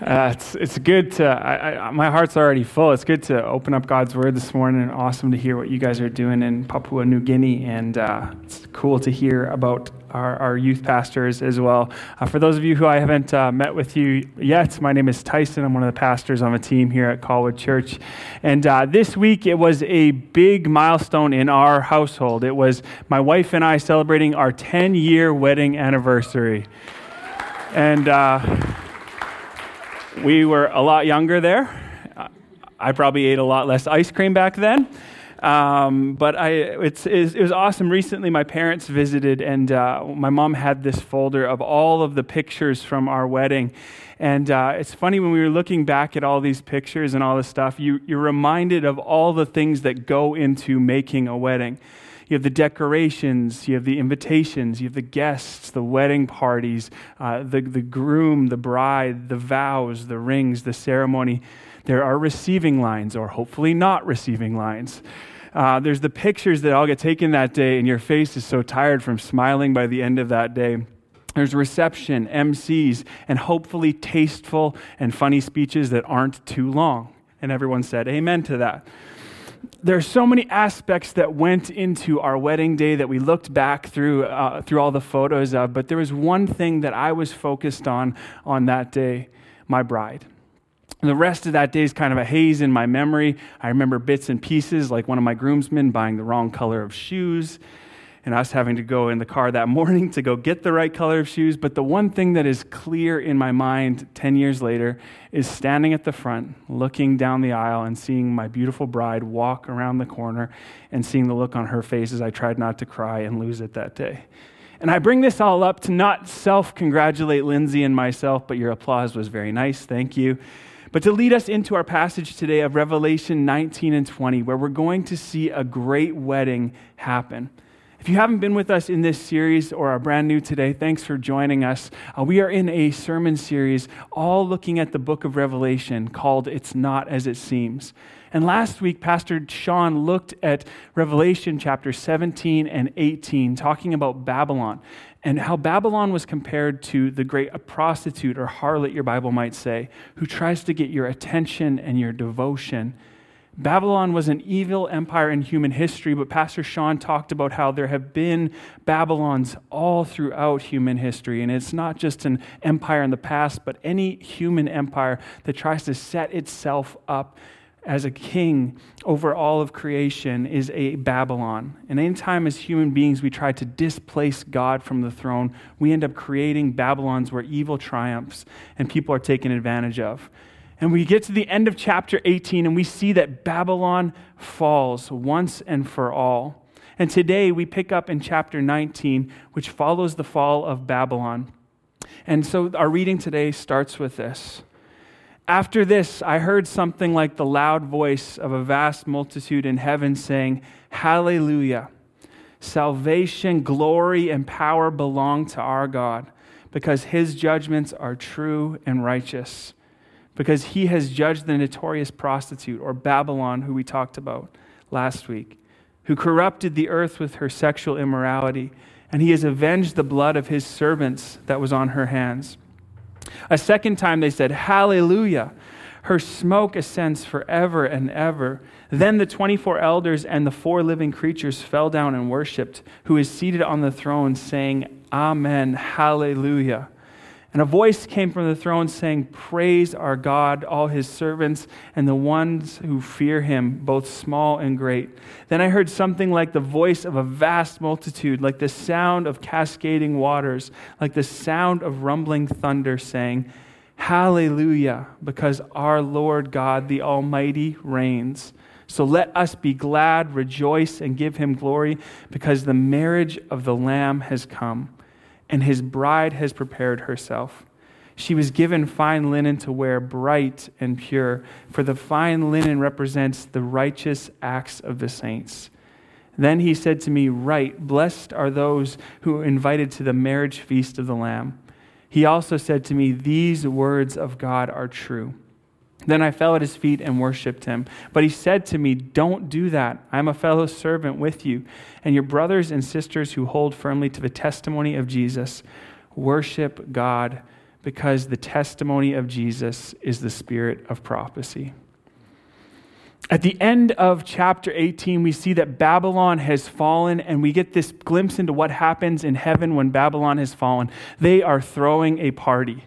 Uh, it's, it's good to, I, I, my heart's already full. It's good to open up God's Word this morning and awesome to hear what you guys are doing in Papua New Guinea. And uh, it's cool to hear about our, our youth pastors as well. Uh, for those of you who I haven't uh, met with you yet, my name is Tyson. I'm one of the pastors on the team here at Colwood Church. And uh, this week it was a big milestone in our household. It was my wife and I celebrating our 10 year wedding anniversary. And, uh, we were a lot younger there. I probably ate a lot less ice cream back then. Um, but I, it's, it was awesome. Recently, my parents visited, and uh, my mom had this folder of all of the pictures from our wedding. And uh, it's funny when we were looking back at all these pictures and all this stuff, you, you're reminded of all the things that go into making a wedding. You have the decorations, you have the invitations, you have the guests, the wedding parties, uh, the, the groom, the bride, the vows, the rings, the ceremony. There are receiving lines, or hopefully not receiving lines. Uh, there's the pictures that all get taken that day, and your face is so tired from smiling by the end of that day. There's reception, MCs, and hopefully tasteful and funny speeches that aren't too long. And everyone said amen to that there are so many aspects that went into our wedding day that we looked back through uh, through all the photos of but there was one thing that i was focused on on that day my bride. And the rest of that day is kind of a haze in my memory. I remember bits and pieces like one of my groomsmen buying the wrong color of shoes and us having to go in the car that morning to go get the right color of shoes. But the one thing that is clear in my mind 10 years later is standing at the front, looking down the aisle, and seeing my beautiful bride walk around the corner and seeing the look on her face as I tried not to cry and lose it that day. And I bring this all up to not self congratulate Lindsay and myself, but your applause was very nice. Thank you. But to lead us into our passage today of Revelation 19 and 20, where we're going to see a great wedding happen. If you haven't been with us in this series or are brand new today, thanks for joining us. Uh, we are in a sermon series all looking at the book of Revelation called It's Not As It Seems. And last week, Pastor Sean looked at Revelation chapter 17 and 18, talking about Babylon and how Babylon was compared to the great prostitute or harlot, your Bible might say, who tries to get your attention and your devotion Babylon was an evil empire in human history, but Pastor Sean talked about how there have been Babylons all throughout human history. And it's not just an empire in the past, but any human empire that tries to set itself up as a king over all of creation is a Babylon. And anytime as human beings we try to displace God from the throne, we end up creating Babylons where evil triumphs and people are taken advantage of. And we get to the end of chapter 18 and we see that Babylon falls once and for all. And today we pick up in chapter 19, which follows the fall of Babylon. And so our reading today starts with this. After this, I heard something like the loud voice of a vast multitude in heaven saying, Hallelujah! Salvation, glory, and power belong to our God, because his judgments are true and righteous because he has judged the notorious prostitute, or Babylon, who we talked about last week, who corrupted the earth with her sexual immorality, and he has avenged the blood of his servants that was on her hands. A second time they said, Hallelujah! Her smoke ascends forever and ever. Then the 24 elders and the four living creatures fell down and worshiped, who is seated on the throne, saying, Amen, Hallelujah. And a voice came from the throne saying, Praise our God, all his servants, and the ones who fear him, both small and great. Then I heard something like the voice of a vast multitude, like the sound of cascading waters, like the sound of rumbling thunder, saying, Hallelujah, because our Lord God, the Almighty, reigns. So let us be glad, rejoice, and give him glory, because the marriage of the Lamb has come and his bride has prepared herself. She was given fine linen to wear, bright and pure, for the fine linen represents the righteous acts of the saints. Then he said to me, Right, blessed are those who are invited to the marriage feast of the Lamb. He also said to me, These words of God are true. Then I fell at his feet and worshiped him. But he said to me, Don't do that. I am a fellow servant with you, and your brothers and sisters who hold firmly to the testimony of Jesus. Worship God because the testimony of Jesus is the spirit of prophecy. At the end of chapter 18, we see that Babylon has fallen, and we get this glimpse into what happens in heaven when Babylon has fallen. They are throwing a party.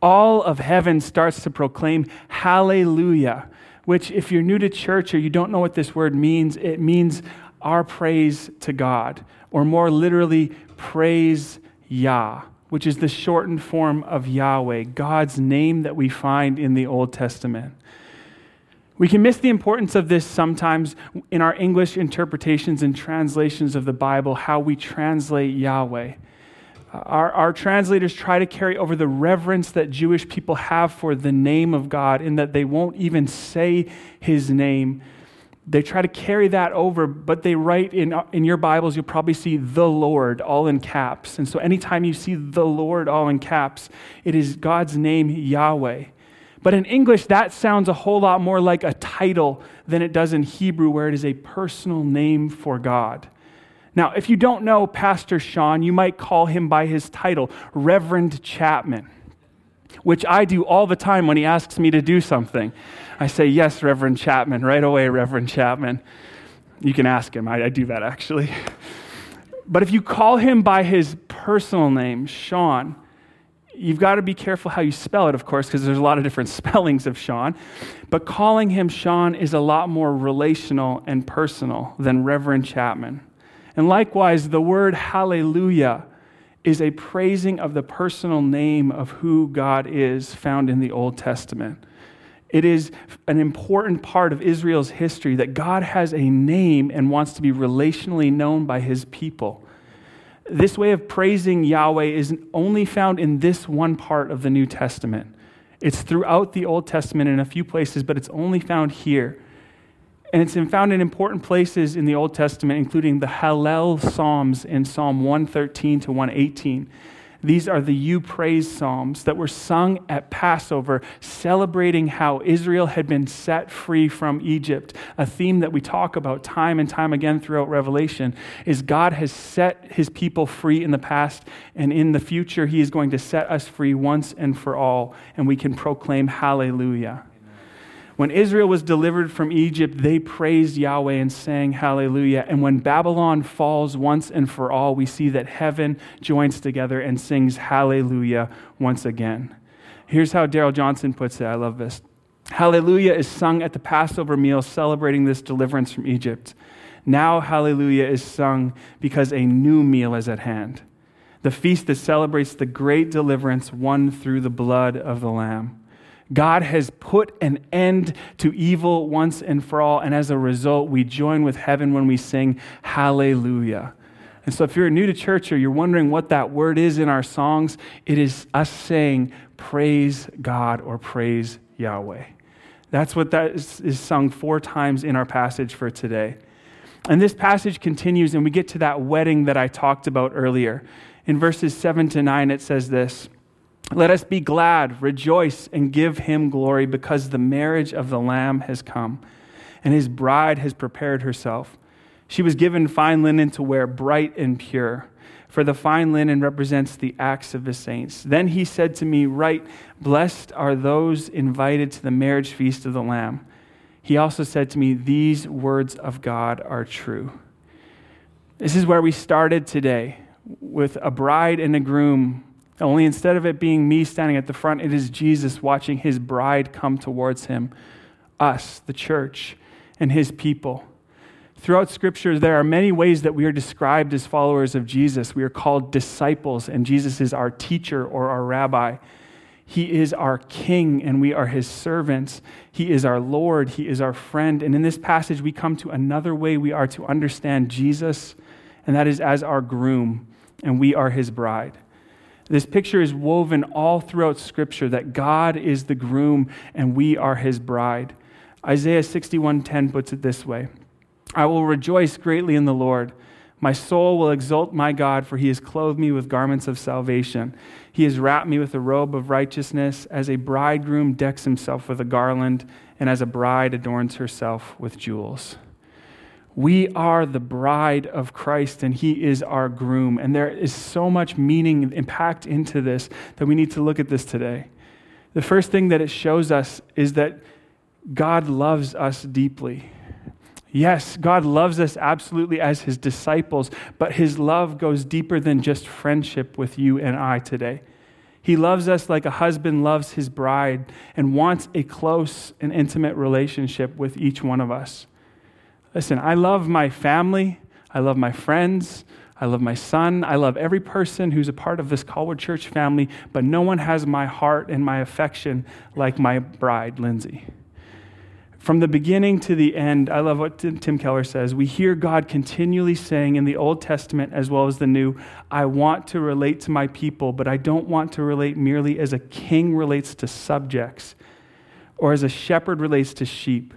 All of heaven starts to proclaim hallelujah, which, if you're new to church or you don't know what this word means, it means our praise to God, or more literally, praise Yah, which is the shortened form of Yahweh, God's name that we find in the Old Testament. We can miss the importance of this sometimes in our English interpretations and translations of the Bible, how we translate Yahweh. Our, our translators try to carry over the reverence that Jewish people have for the name of God, in that they won't even say his name they try to carry that over, but they write in, in your Bibles, you'll probably see the Lord all in caps. And so anytime you see the Lord all in caps, it is God's name, Yahweh. But in English, that sounds a whole lot more like a title than it does in Hebrew, where it is a personal name for God. Now, if you don't know Pastor Sean, you might call him by his title, Reverend Chapman, which I do all the time when he asks me to do something. I say, Yes, Reverend Chapman, right away, Reverend Chapman. You can ask him. I, I do that actually. But if you call him by his personal name, Sean, you've got to be careful how you spell it, of course, because there's a lot of different spellings of Sean. But calling him Sean is a lot more relational and personal than Reverend Chapman. And likewise, the word hallelujah is a praising of the personal name of who God is found in the Old Testament. It is an important part of Israel's history that God has a name and wants to be relationally known by his people. This way of praising Yahweh is only found in this one part of the New Testament. It's throughout the Old Testament in a few places, but it's only found here. And it's found in important places in the Old Testament, including the Hallel Psalms in Psalm 113 to 118 these are the you praise psalms that were sung at Passover, celebrating how Israel had been set free from Egypt. A theme that we talk about time and time again throughout Revelation is God has set his people free in the past, and in the future, he is going to set us free once and for all, and we can proclaim hallelujah. When Israel was delivered from Egypt, they praised Yahweh and sang hallelujah. And when Babylon falls once and for all, we see that heaven joins together and sings hallelujah once again. Here's how Darrell Johnson puts it. I love this. Hallelujah is sung at the Passover meal celebrating this deliverance from Egypt. Now, hallelujah is sung because a new meal is at hand. The feast that celebrates the great deliverance won through the blood of the Lamb. God has put an end to evil once and for all. And as a result, we join with heaven when we sing Hallelujah. And so, if you're new to church or you're wondering what that word is in our songs, it is us saying, Praise God or Praise Yahweh. That's what that is, is sung four times in our passage for today. And this passage continues, and we get to that wedding that I talked about earlier. In verses 7 to 9, it says this. Let us be glad, rejoice, and give him glory because the marriage of the Lamb has come, and his bride has prepared herself. She was given fine linen to wear, bright and pure, for the fine linen represents the acts of the saints. Then he said to me, Right, blessed are those invited to the marriage feast of the Lamb. He also said to me, These words of God are true. This is where we started today with a bride and a groom only instead of it being me standing at the front, it is Jesus watching his bride come towards him, us, the church, and his people. Throughout Scripture, there are many ways that we are described as followers of Jesus. We are called disciples, and Jesus is our teacher or our rabbi. He is our king, and we are his servants. He is our Lord. He is our friend. And in this passage, we come to another way we are to understand Jesus, and that is as our groom, and we are his bride. This picture is woven all throughout Scripture that God is the groom and we are his bride. Isaiah 61:10 puts it this way: I will rejoice greatly in the Lord. My soul will exult my God, for he has clothed me with garments of salvation. He has wrapped me with a robe of righteousness, as a bridegroom decks himself with a garland, and as a bride adorns herself with jewels. We are the bride of Christ, and He is our groom. And there is so much meaning and packed into this that we need to look at this today. The first thing that it shows us is that God loves us deeply. Yes, God loves us absolutely as his disciples, but his love goes deeper than just friendship with you and I today. He loves us like a husband loves his bride and wants a close and intimate relationship with each one of us. Listen, I love my family, I love my friends, I love my son, I love every person who's a part of this Colwood Church family, but no one has my heart and my affection like my bride, Lindsay. From the beginning to the end, I love what Tim Keller says. We hear God continually saying in the Old Testament as well as the New, I want to relate to my people, but I don't want to relate merely as a king relates to subjects or as a shepherd relates to sheep.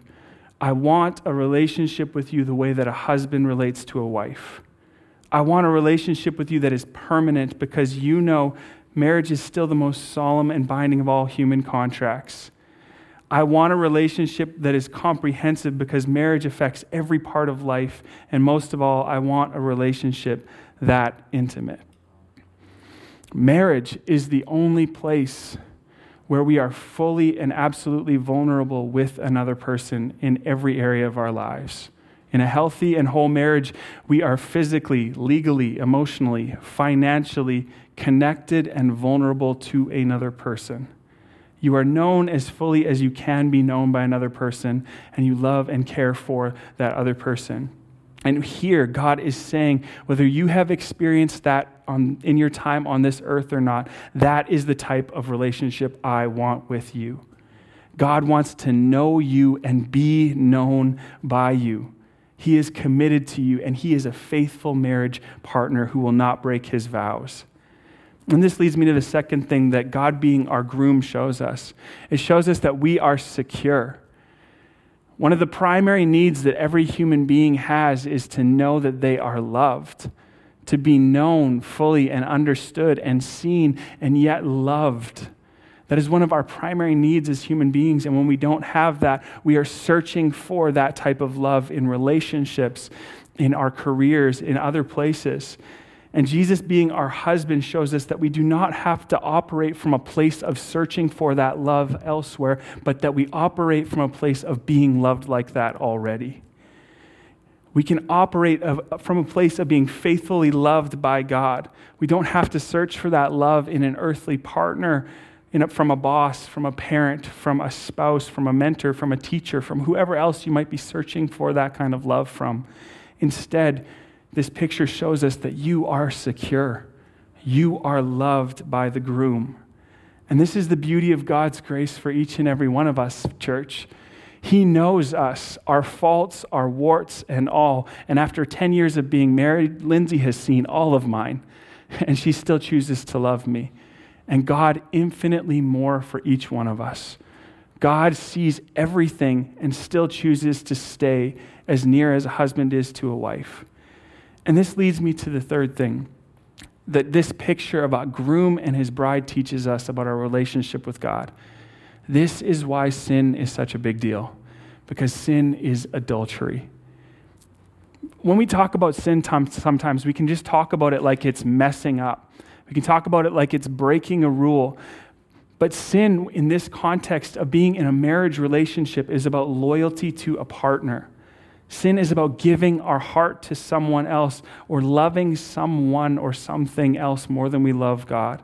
I want a relationship with you the way that a husband relates to a wife. I want a relationship with you that is permanent because you know marriage is still the most solemn and binding of all human contracts. I want a relationship that is comprehensive because marriage affects every part of life. And most of all, I want a relationship that intimate. Marriage is the only place where we are fully and absolutely vulnerable with another person in every area of our lives. In a healthy and whole marriage, we are physically, legally, emotionally, financially connected and vulnerable to another person. You are known as fully as you can be known by another person, and you love and care for that other person. And here, God is saying, whether you have experienced that on, in your time on this earth or not, that is the type of relationship I want with you. God wants to know you and be known by you. He is committed to you, and He is a faithful marriage partner who will not break His vows. And this leads me to the second thing that God being our groom shows us it shows us that we are secure. One of the primary needs that every human being has is to know that they are loved, to be known fully and understood and seen and yet loved. That is one of our primary needs as human beings. And when we don't have that, we are searching for that type of love in relationships, in our careers, in other places. And Jesus, being our husband, shows us that we do not have to operate from a place of searching for that love elsewhere, but that we operate from a place of being loved like that already. We can operate from a place of being faithfully loved by God. We don't have to search for that love in an earthly partner, in a, from a boss, from a parent, from a spouse, from a mentor, from a teacher, from whoever else you might be searching for that kind of love from. Instead, this picture shows us that you are secure. You are loved by the groom. And this is the beauty of God's grace for each and every one of us, church. He knows us, our faults, our warts, and all. And after 10 years of being married, Lindsay has seen all of mine, and she still chooses to love me. And God infinitely more for each one of us. God sees everything and still chooses to stay as near as a husband is to a wife. And this leads me to the third thing that this picture about groom and his bride teaches us about our relationship with God. This is why sin is such a big deal, because sin is adultery. When we talk about sin, sometimes we can just talk about it like it's messing up. We can talk about it like it's breaking a rule. But sin, in this context of being in a marriage relationship, is about loyalty to a partner. Sin is about giving our heart to someone else or loving someone or something else more than we love God.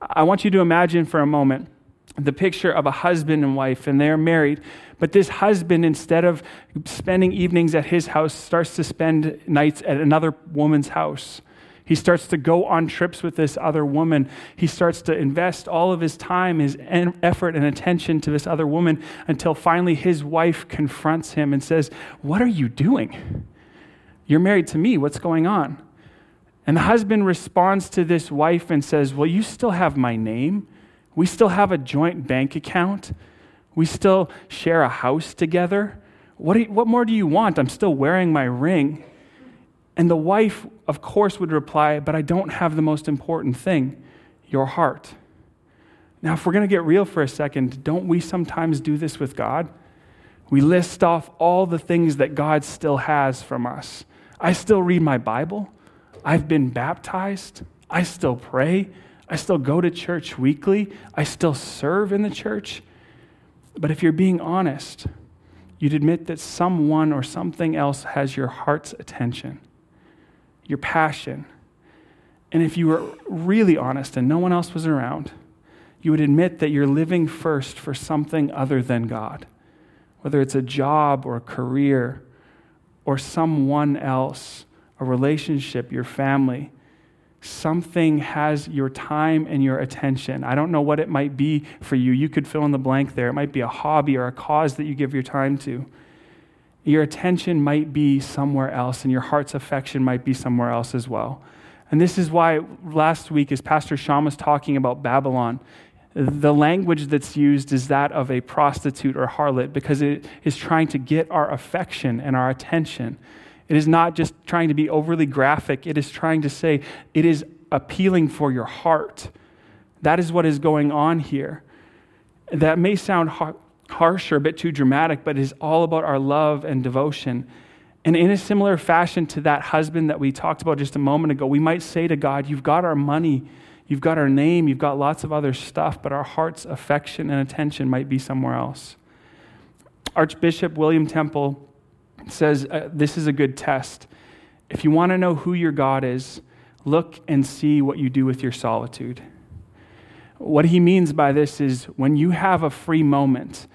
I want you to imagine for a moment the picture of a husband and wife, and they're married. But this husband, instead of spending evenings at his house, starts to spend nights at another woman's house. He starts to go on trips with this other woman. He starts to invest all of his time, his effort, and attention to this other woman until finally his wife confronts him and says, What are you doing? You're married to me. What's going on? And the husband responds to this wife and says, Well, you still have my name. We still have a joint bank account. We still share a house together. What, you, what more do you want? I'm still wearing my ring. And the wife, of course, would reply, But I don't have the most important thing your heart. Now, if we're going to get real for a second, don't we sometimes do this with God? We list off all the things that God still has from us. I still read my Bible. I've been baptized. I still pray. I still go to church weekly. I still serve in the church. But if you're being honest, you'd admit that someone or something else has your heart's attention, your passion. And if you were really honest and no one else was around, you would admit that you're living first for something other than God, whether it's a job or a career or someone else, a relationship, your family something has your time and your attention. I don't know what it might be for you. You could fill in the blank there. It might be a hobby or a cause that you give your time to. Your attention might be somewhere else, and your heart's affection might be somewhere else as well. And this is why last week, as Pastor Sean was talking about Babylon, the language that's used is that of a prostitute or harlot because it is trying to get our affection and our attention. It is not just trying to be overly graphic, it is trying to say it is appealing for your heart. That is what is going on here. That may sound har- harsh or a bit too dramatic, but it is all about our love and devotion. And in a similar fashion to that husband that we talked about just a moment ago, we might say to God, You've got our money, you've got our name, you've got lots of other stuff, but our heart's affection and attention might be somewhere else. Archbishop William Temple says uh, this is a good test. If you want to know who your God is, look and see what you do with your solitude. What he means by this is when you have a free moment,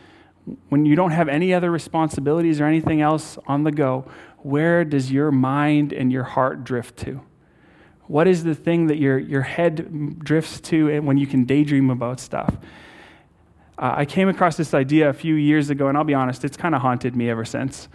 when you don't have any other responsibilities or anything else on the go, where does your mind and your heart drift to? What is the thing that your, your head drifts to when you can daydream about stuff? Uh, I came across this idea a few years ago, and I'll be honest, it's kind of haunted me ever since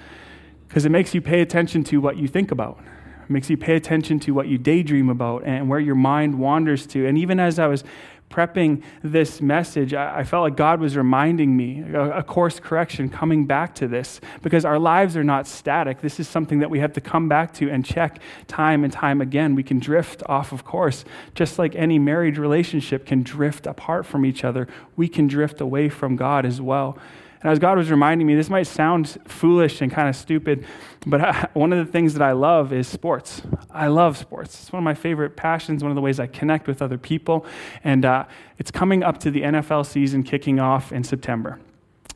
because it makes you pay attention to what you think about. It makes you pay attention to what you daydream about and where your mind wanders to. And even as I was prepping this message, I, felt like God was reminding me a, course correction coming back to this because our lives are not static. This is something that we have to come back to and check time and time again. We can drift off of course, just like any married relationship can drift apart from each other. We can drift away from God as well. And as God was reminding me, this might sound foolish and kind of stupid, but I, one of the things that I love is sports. I love sports. It's one of my favorite passions, one of the ways I connect with other people. And uh, it's coming up to the NFL season kicking off in September.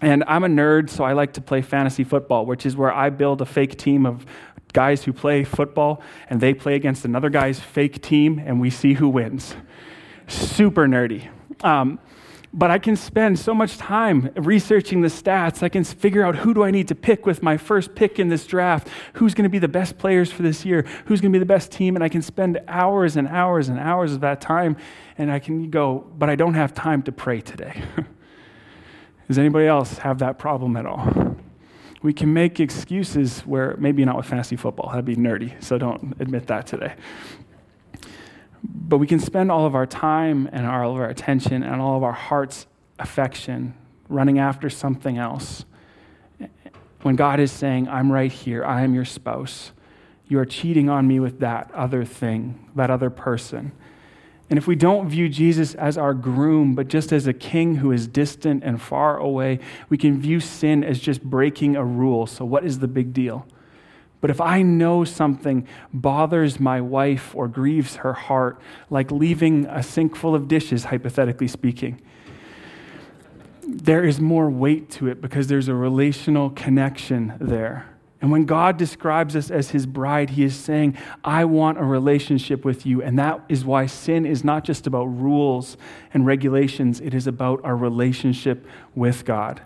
And I'm a nerd, so I like to play fantasy football, which is where I build a fake team of guys who play football, and they play against another guy's fake team, and we see who wins. Super nerdy. Um, but I can spend so much time researching the stats. I can figure out who do I need to pick with my first pick in this draft, who's going to be the best players for this year, who's going to be the best team, and I can spend hours and hours and hours of that time, and I can go, but I don't have time to pray today. Does anybody else have that problem at all? We can make excuses where maybe not with fantasy football, that'd be nerdy, so don't admit that today. But we can spend all of our time and all of our attention and all of our heart's affection running after something else. When God is saying, I'm right here, I am your spouse, you are cheating on me with that other thing, that other person. And if we don't view Jesus as our groom, but just as a king who is distant and far away, we can view sin as just breaking a rule. So, what is the big deal? But if I know something bothers my wife or grieves her heart, like leaving a sink full of dishes, hypothetically speaking, there is more weight to it because there's a relational connection there. And when God describes us as his bride, he is saying, I want a relationship with you. And that is why sin is not just about rules and regulations, it is about our relationship with God.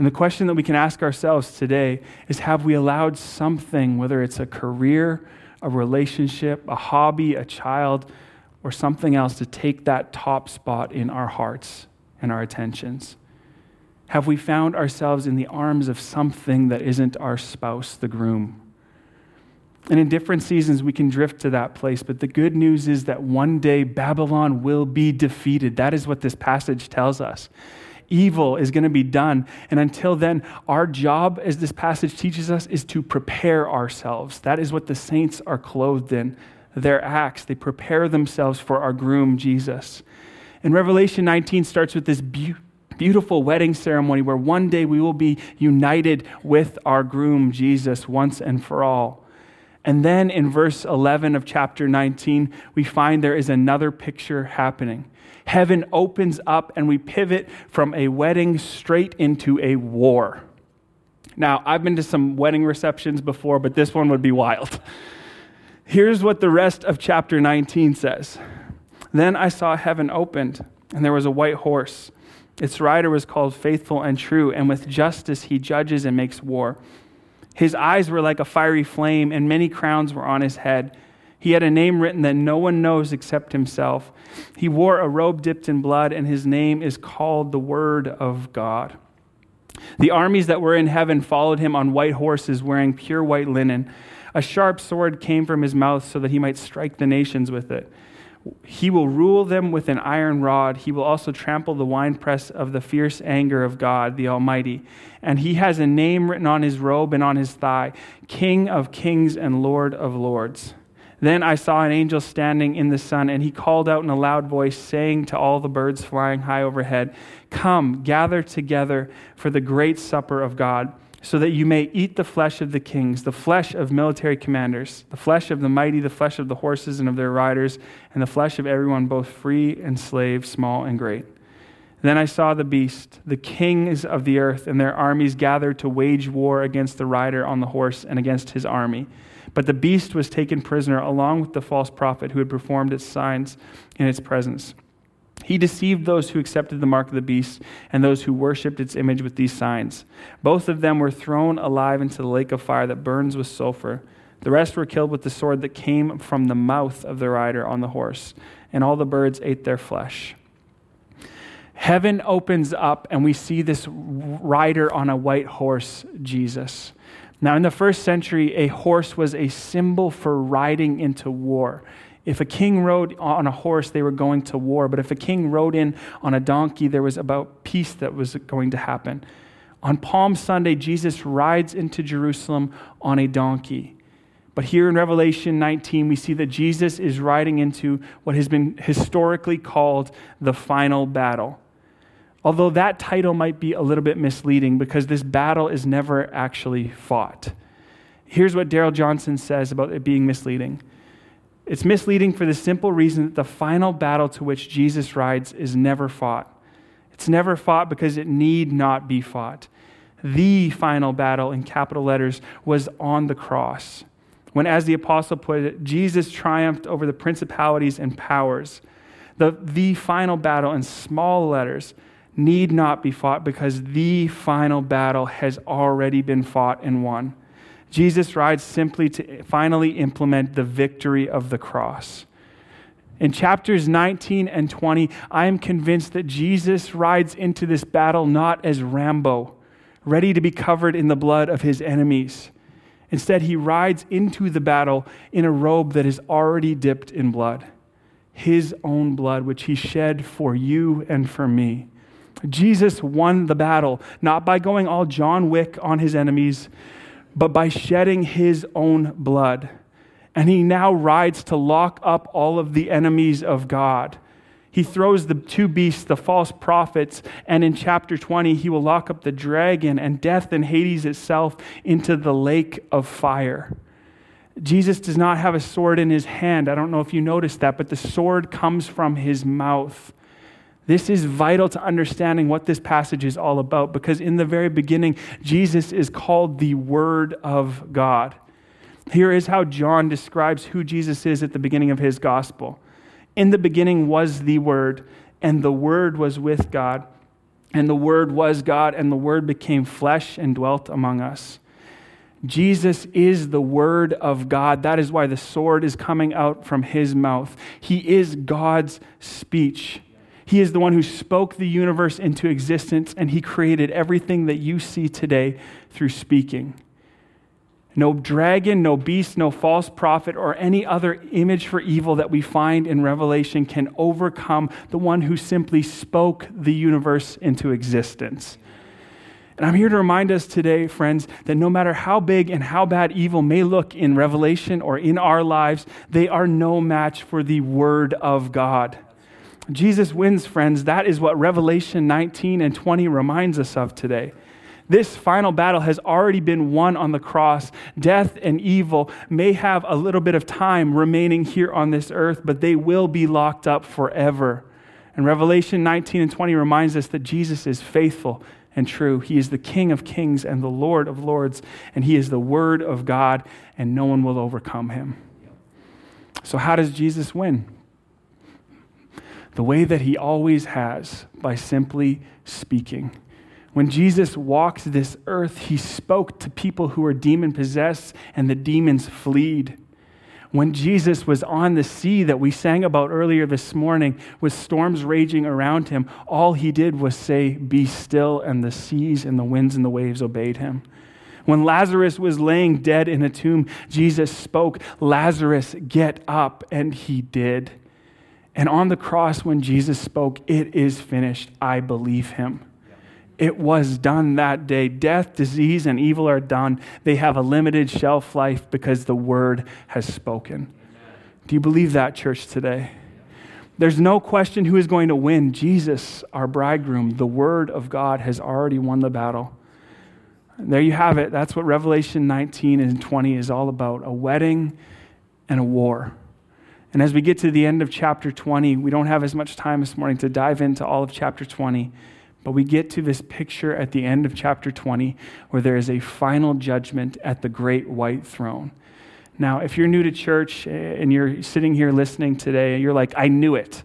And the question that we can ask ourselves today is have we allowed something, whether it's a career, a relationship, a hobby, a child, or something else, to take that top spot in our hearts and our attentions? Have we found ourselves in the arms of something that isn't our spouse, the groom? And in different seasons, we can drift to that place. But the good news is that one day Babylon will be defeated. That is what this passage tells us evil is going to be done. And until then, our job, as this passage teaches us, is to prepare ourselves. That is what the saints are clothed in. Their acts, they prepare themselves for our groom, Jesus. And Revelation 19 starts with this be- beautiful wedding ceremony where one day we will be united with our groom, Jesus, once and for all. And then in verse 11 of chapter 19, we find there is another picture happening. Heaven opens up, and we pivot from a wedding straight into a war. Now, I've been to some wedding receptions before, but this one would be wild. Here's what the rest of chapter 19 says Then I saw heaven opened, and there was a white horse. Its rider was called Faithful and True, and with justice he judges and makes war. His eyes were like a fiery flame, and many crowns were on his head. He had a name written that no one knows except himself. He wore a robe dipped in blood, and his name is called the Word of God. The armies that were in heaven followed him on white horses, wearing pure white linen. A sharp sword came from his mouth so that he might strike the nations with it. He will rule them with an iron rod. He will also trample the winepress of the fierce anger of God, the Almighty. And he has a name written on his robe and on his thigh King of kings and Lord of lords. Then I saw an angel standing in the sun, and he called out in a loud voice, saying to all the birds flying high overhead, Come, gather together for the great supper of God, so that you may eat the flesh of the kings, the flesh of military commanders, the flesh of the mighty, the flesh of the horses and of their riders, and the flesh of everyone, both free and slave, small and great. Then I saw the beast, the kings of the earth, and their armies gathered to wage war against the rider on the horse and against his army. But the beast was taken prisoner along with the false prophet who had performed its signs in its presence. He deceived those who accepted the mark of the beast and those who worshipped its image with these signs. Both of them were thrown alive into the lake of fire that burns with sulfur. The rest were killed with the sword that came from the mouth of the rider on the horse, and all the birds ate their flesh. Heaven opens up, and we see this rider on a white horse, Jesus. Now, in the first century, a horse was a symbol for riding into war. If a king rode on a horse, they were going to war. But if a king rode in on a donkey, there was about peace that was going to happen. On Palm Sunday, Jesus rides into Jerusalem on a donkey. But here in Revelation 19, we see that Jesus is riding into what has been historically called the final battle. Although that title might be a little bit misleading because this battle is never actually fought. Here's what Darrell Johnson says about it being misleading it's misleading for the simple reason that the final battle to which Jesus rides is never fought. It's never fought because it need not be fought. The final battle, in capital letters, was on the cross. When, as the apostle put it, Jesus triumphed over the principalities and powers. The, the final battle, in small letters, need not be fought because the final battle has already been fought and won. Jesus rides simply to finally implement the victory of the cross. In chapters 19 and 20, I am convinced that Jesus rides into this battle not as Rambo, ready to be covered in the blood of his enemies. Instead, he rides into the battle in a robe that is already dipped in blood, his own blood, which he shed for you and for me. Jesus won the battle, not by going all John Wick on his enemies, but by shedding his own blood. And he now rides to lock up all of the enemies of God. He throws the two beasts, the false prophets, and in chapter 20, he will lock up the dragon and death and Hades itself into the lake of fire. Jesus does not have a sword in his hand. I don't know if you noticed that, but the sword comes from his mouth. This is vital to understanding what this passage is all about because in the very beginning, Jesus is called the Word of God. Here is how John describes who Jesus is at the beginning of his gospel. In the beginning was the Word, and the Word was with God, and the Word was God, and the Word became flesh and dwelt among us. Jesus is the Word of God. That is why the sword is coming out from his mouth. He is God's speech. He is the one who spoke the universe into existence, and He created everything that you see today through speaking. No dragon, no beast, no false prophet, or any other image for evil that we find in Revelation can overcome the one who simply spoke the universe into existence. And I'm here to remind us today, friends, that no matter how big and how bad evil may look in Revelation or in our lives, they are no match for the Word of God. Jesus wins, friends. That is what Revelation 19 and 20 reminds us of today. This final battle has already been won on the cross. Death and evil may have a little bit of time remaining here on this earth, but they will be locked up forever. And Revelation 19 and 20 reminds us that Jesus is faithful and true. He is the King of kings and the Lord of lords, and He is the Word of God, and no one will overcome Him. So, how does Jesus win? The way that He always has, by simply speaking. When Jesus walked this earth, he spoke to people who were demon possessed, and the demons fled. When Jesus was on the sea that we sang about earlier this morning, with storms raging around him, all he did was say, Be still, and the seas and the winds and the waves obeyed him. When Lazarus was laying dead in a tomb, Jesus spoke, Lazarus, get up, and he did. And on the cross, when Jesus spoke, It is finished, I believe him. It was done that day. Death, disease, and evil are done. They have a limited shelf life because the word has spoken. Do you believe that, church, today? There's no question who is going to win. Jesus, our bridegroom, the word of God, has already won the battle. There you have it. That's what Revelation 19 and 20 is all about a wedding and a war. And as we get to the end of chapter 20, we don't have as much time this morning to dive into all of chapter 20. But we get to this picture at the end of chapter 20 where there is a final judgment at the great white throne. Now, if you're new to church and you're sitting here listening today, you're like, I knew it.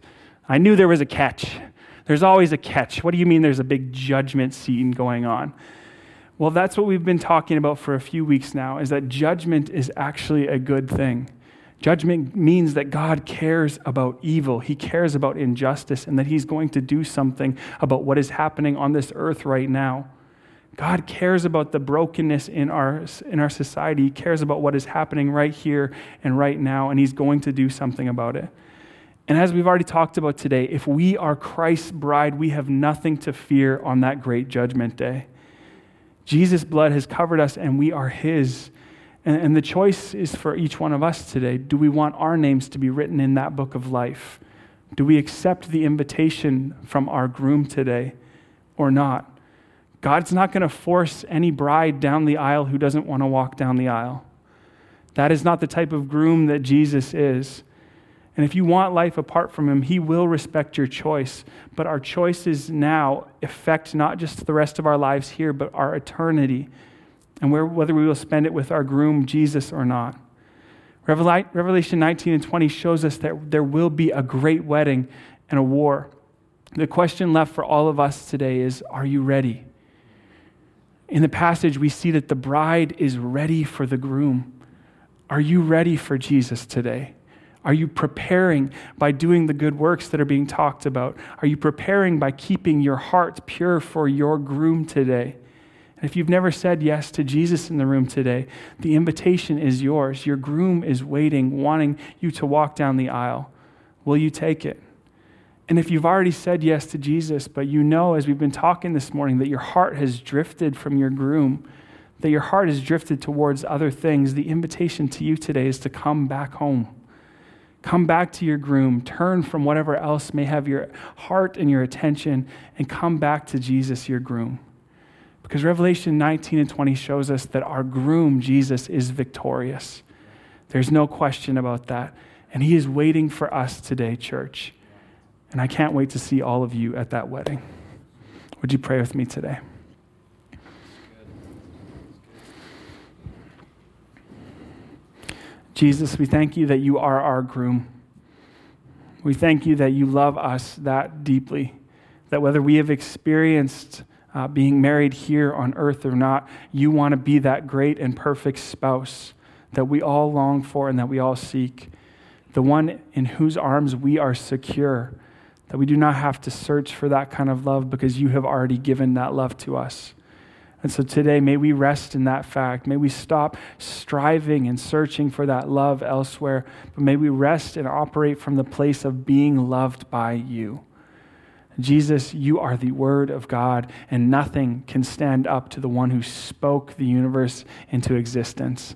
I knew there was a catch. There's always a catch. What do you mean there's a big judgment scene going on? Well, that's what we've been talking about for a few weeks now, is that judgment is actually a good thing. Judgment means that God cares about evil, He cares about injustice, and that He's going to do something about what is happening on this earth right now. God cares about the brokenness in our, in our society. He cares about what is happening right here and right now, and He's going to do something about it. And as we've already talked about today, if we are Christ's bride, we have nothing to fear on that great judgment day. Jesus' blood has covered us, and we are His. And, and the choice is for each one of us today. Do we want our names to be written in that book of life? Do we accept the invitation from our groom today or not? God's not going to force any bride down the aisle who doesn't want to walk down the aisle. That is not the type of groom that Jesus is. And if you want life apart from him, he will respect your choice. But our choices now affect not just the rest of our lives here, but our eternity and where, whether we will spend it with our groom, Jesus, or not. Revelation 19 and 20 shows us that there will be a great wedding and a war. The question left for all of us today is Are you ready? In the passage, we see that the bride is ready for the groom. Are you ready for Jesus today? Are you preparing by doing the good works that are being talked about? Are you preparing by keeping your heart pure for your groom today? If you've never said yes to Jesus in the room today, the invitation is yours. Your groom is waiting, wanting you to walk down the aisle. Will you take it? And if you've already said yes to Jesus, but you know, as we've been talking this morning, that your heart has drifted from your groom, that your heart has drifted towards other things, the invitation to you today is to come back home. Come back to your groom, turn from whatever else may have your heart and your attention, and come back to Jesus, your groom. Because Revelation 19 and 20 shows us that our groom, Jesus, is victorious. There's no question about that. And he is waiting for us today, church. And I can't wait to see all of you at that wedding. Would you pray with me today? Jesus, we thank you that you are our groom. We thank you that you love us that deeply, that whether we have experienced uh, being married here on earth or not, you want to be that great and perfect spouse that we all long for and that we all seek, the one in whose arms we are secure, that we do not have to search for that kind of love because you have already given that love to us. And so today, may we rest in that fact. May we stop striving and searching for that love elsewhere, but may we rest and operate from the place of being loved by you. Jesus, you are the Word of God, and nothing can stand up to the one who spoke the universe into existence.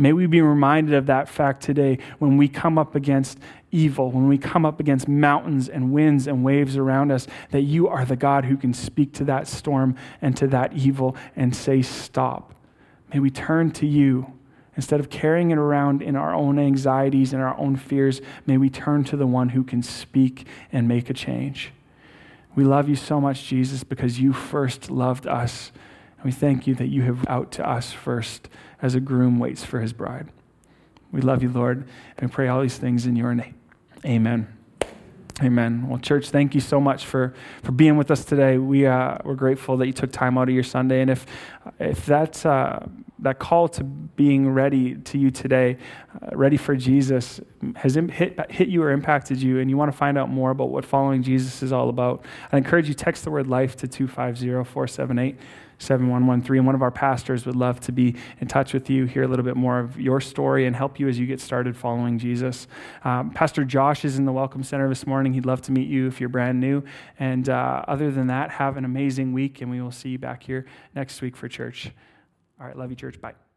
May we be reminded of that fact today when we come up against evil, when we come up against mountains and winds and waves around us, that you are the God who can speak to that storm and to that evil and say, Stop. May we turn to you. Instead of carrying it around in our own anxieties and our own fears, may we turn to the one who can speak and make a change. We love you so much, Jesus, because you first loved us. And we thank you that you have out to us first as a groom waits for his bride. We love you, Lord, and we pray all these things in your name. Amen. Amen. Well, church, thank you so much for, for being with us today. We, uh, we're grateful that you took time out of your Sunday. And if, if that's, uh, that call to being ready to you today, uh, ready for Jesus, has hit, hit you or impacted you, and you want to find out more about what following Jesus is all about, I encourage you text the word life to 250 478 7113. And one of our pastors would love to be in touch with you, hear a little bit more of your story, and help you as you get started following Jesus. Um, Pastor Josh is in the Welcome Center this morning. He'd love to meet you if you're brand new. And uh, other than that, have an amazing week, and we will see you back here next week for church. All right, love you, church. Bye.